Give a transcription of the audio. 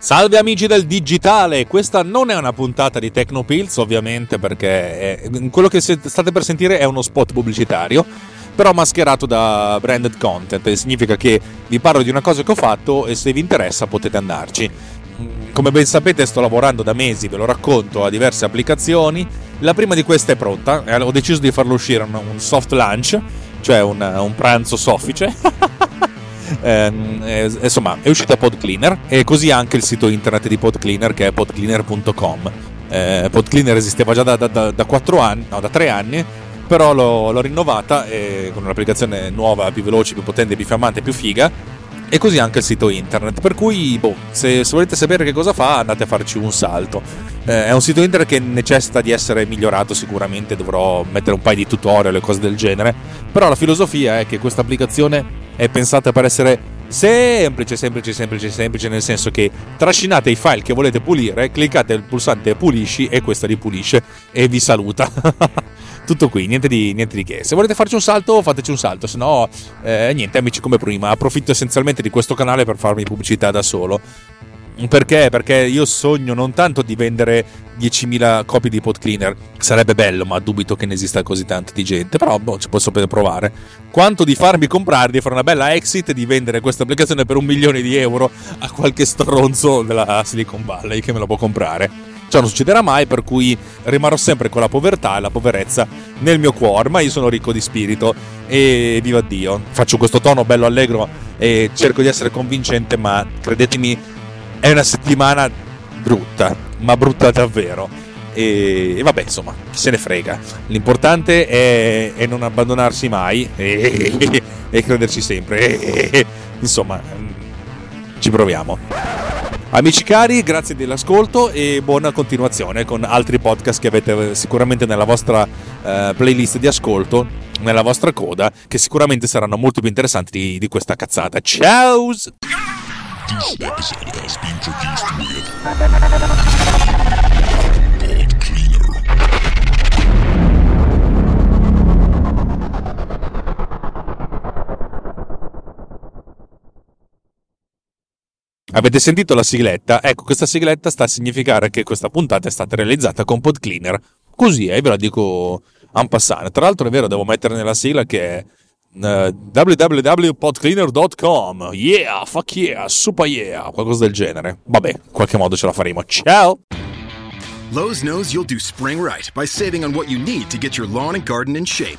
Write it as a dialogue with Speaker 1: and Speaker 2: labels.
Speaker 1: Salve amici del digitale, questa non è una puntata di Tecnopills ovviamente perché è- quello che state per sentire è uno spot pubblicitario, però mascherato da branded content, significa che vi parlo di una cosa che ho fatto e se vi interessa potete andarci. Come ben sapete sto lavorando da mesi, ve lo racconto, a diverse applicazioni, la prima di queste è pronta, ho deciso di farlo uscire un soft lunch, cioè un, un pranzo soffice. Ehm, eh, insomma, è uscita PodCleaner e così anche il sito internet di PodCleaner che è podcleaner.com. Eh, PodCleaner esisteva già da, da, da, da 4 anni, no, da 3 anni, però l'ho, l'ho rinnovata e con un'applicazione nuova, più veloce, più potente, più fiammante, più figa. E così anche il sito internet. Per cui, boh, se, se volete sapere che cosa fa, andate a farci un salto. Eh, è un sito internet che necessita di essere migliorato sicuramente, dovrò mettere un paio di tutorial e cose del genere. Però la filosofia è che questa applicazione è pensata per essere semplice, semplice, semplice, semplice, nel senso che trascinate i file che volete pulire, cliccate il pulsante pulisci e questa li pulisce e vi saluta. Tutto qui, niente di, niente di che. Se volete farci un salto, fateci un salto, se no, eh, niente, amici come prima. Approfitto essenzialmente di questo canale per farmi pubblicità da solo. Perché? Perché io sogno non tanto di vendere 10.000 copie di PodCleaner, sarebbe bello, ma dubito che ne esista così tanta di gente, però boh, ci posso provare. Quanto di farmi comprare, di fare una bella exit, di vendere questa applicazione per un milione di euro a qualche stronzo della Silicon Valley che me la può comprare. Ciò non succederà mai, per cui rimarrò sempre con la povertà e la poverezza nel mio cuore, ma io sono ricco di spirito e viva Dio. Faccio questo tono bello allegro e cerco di essere convincente, ma credetemi, è una settimana brutta, ma brutta davvero. E, e vabbè, insomma, chi se ne frega. L'importante è, è non abbandonarsi mai e, e crederci sempre. E, insomma, ci proviamo. Amici cari, grazie dell'ascolto e buona continuazione con altri podcast che avete sicuramente nella vostra eh, playlist di ascolto, nella vostra coda, che sicuramente saranno molto più interessanti di, di questa cazzata. Ciao!
Speaker 2: This episode has been produced with Pod Cleaner.
Speaker 1: Avete sentito la sigletta? Ecco, questa sigletta sta a significare che questa puntata è stata realizzata con PodCleaner. Così, eh, ve la dico en passant. Tra l'altro è vero, devo mettere nella sigla che eh, www.podcleaner.com. Yeah, fuck yeah, super yeah, qualcosa del genere. Vabbè, in qualche modo ce la faremo. Ciao!
Speaker 3: Lowe's knows you'll do spring right by saving on what you need to get your lawn and garden in shape.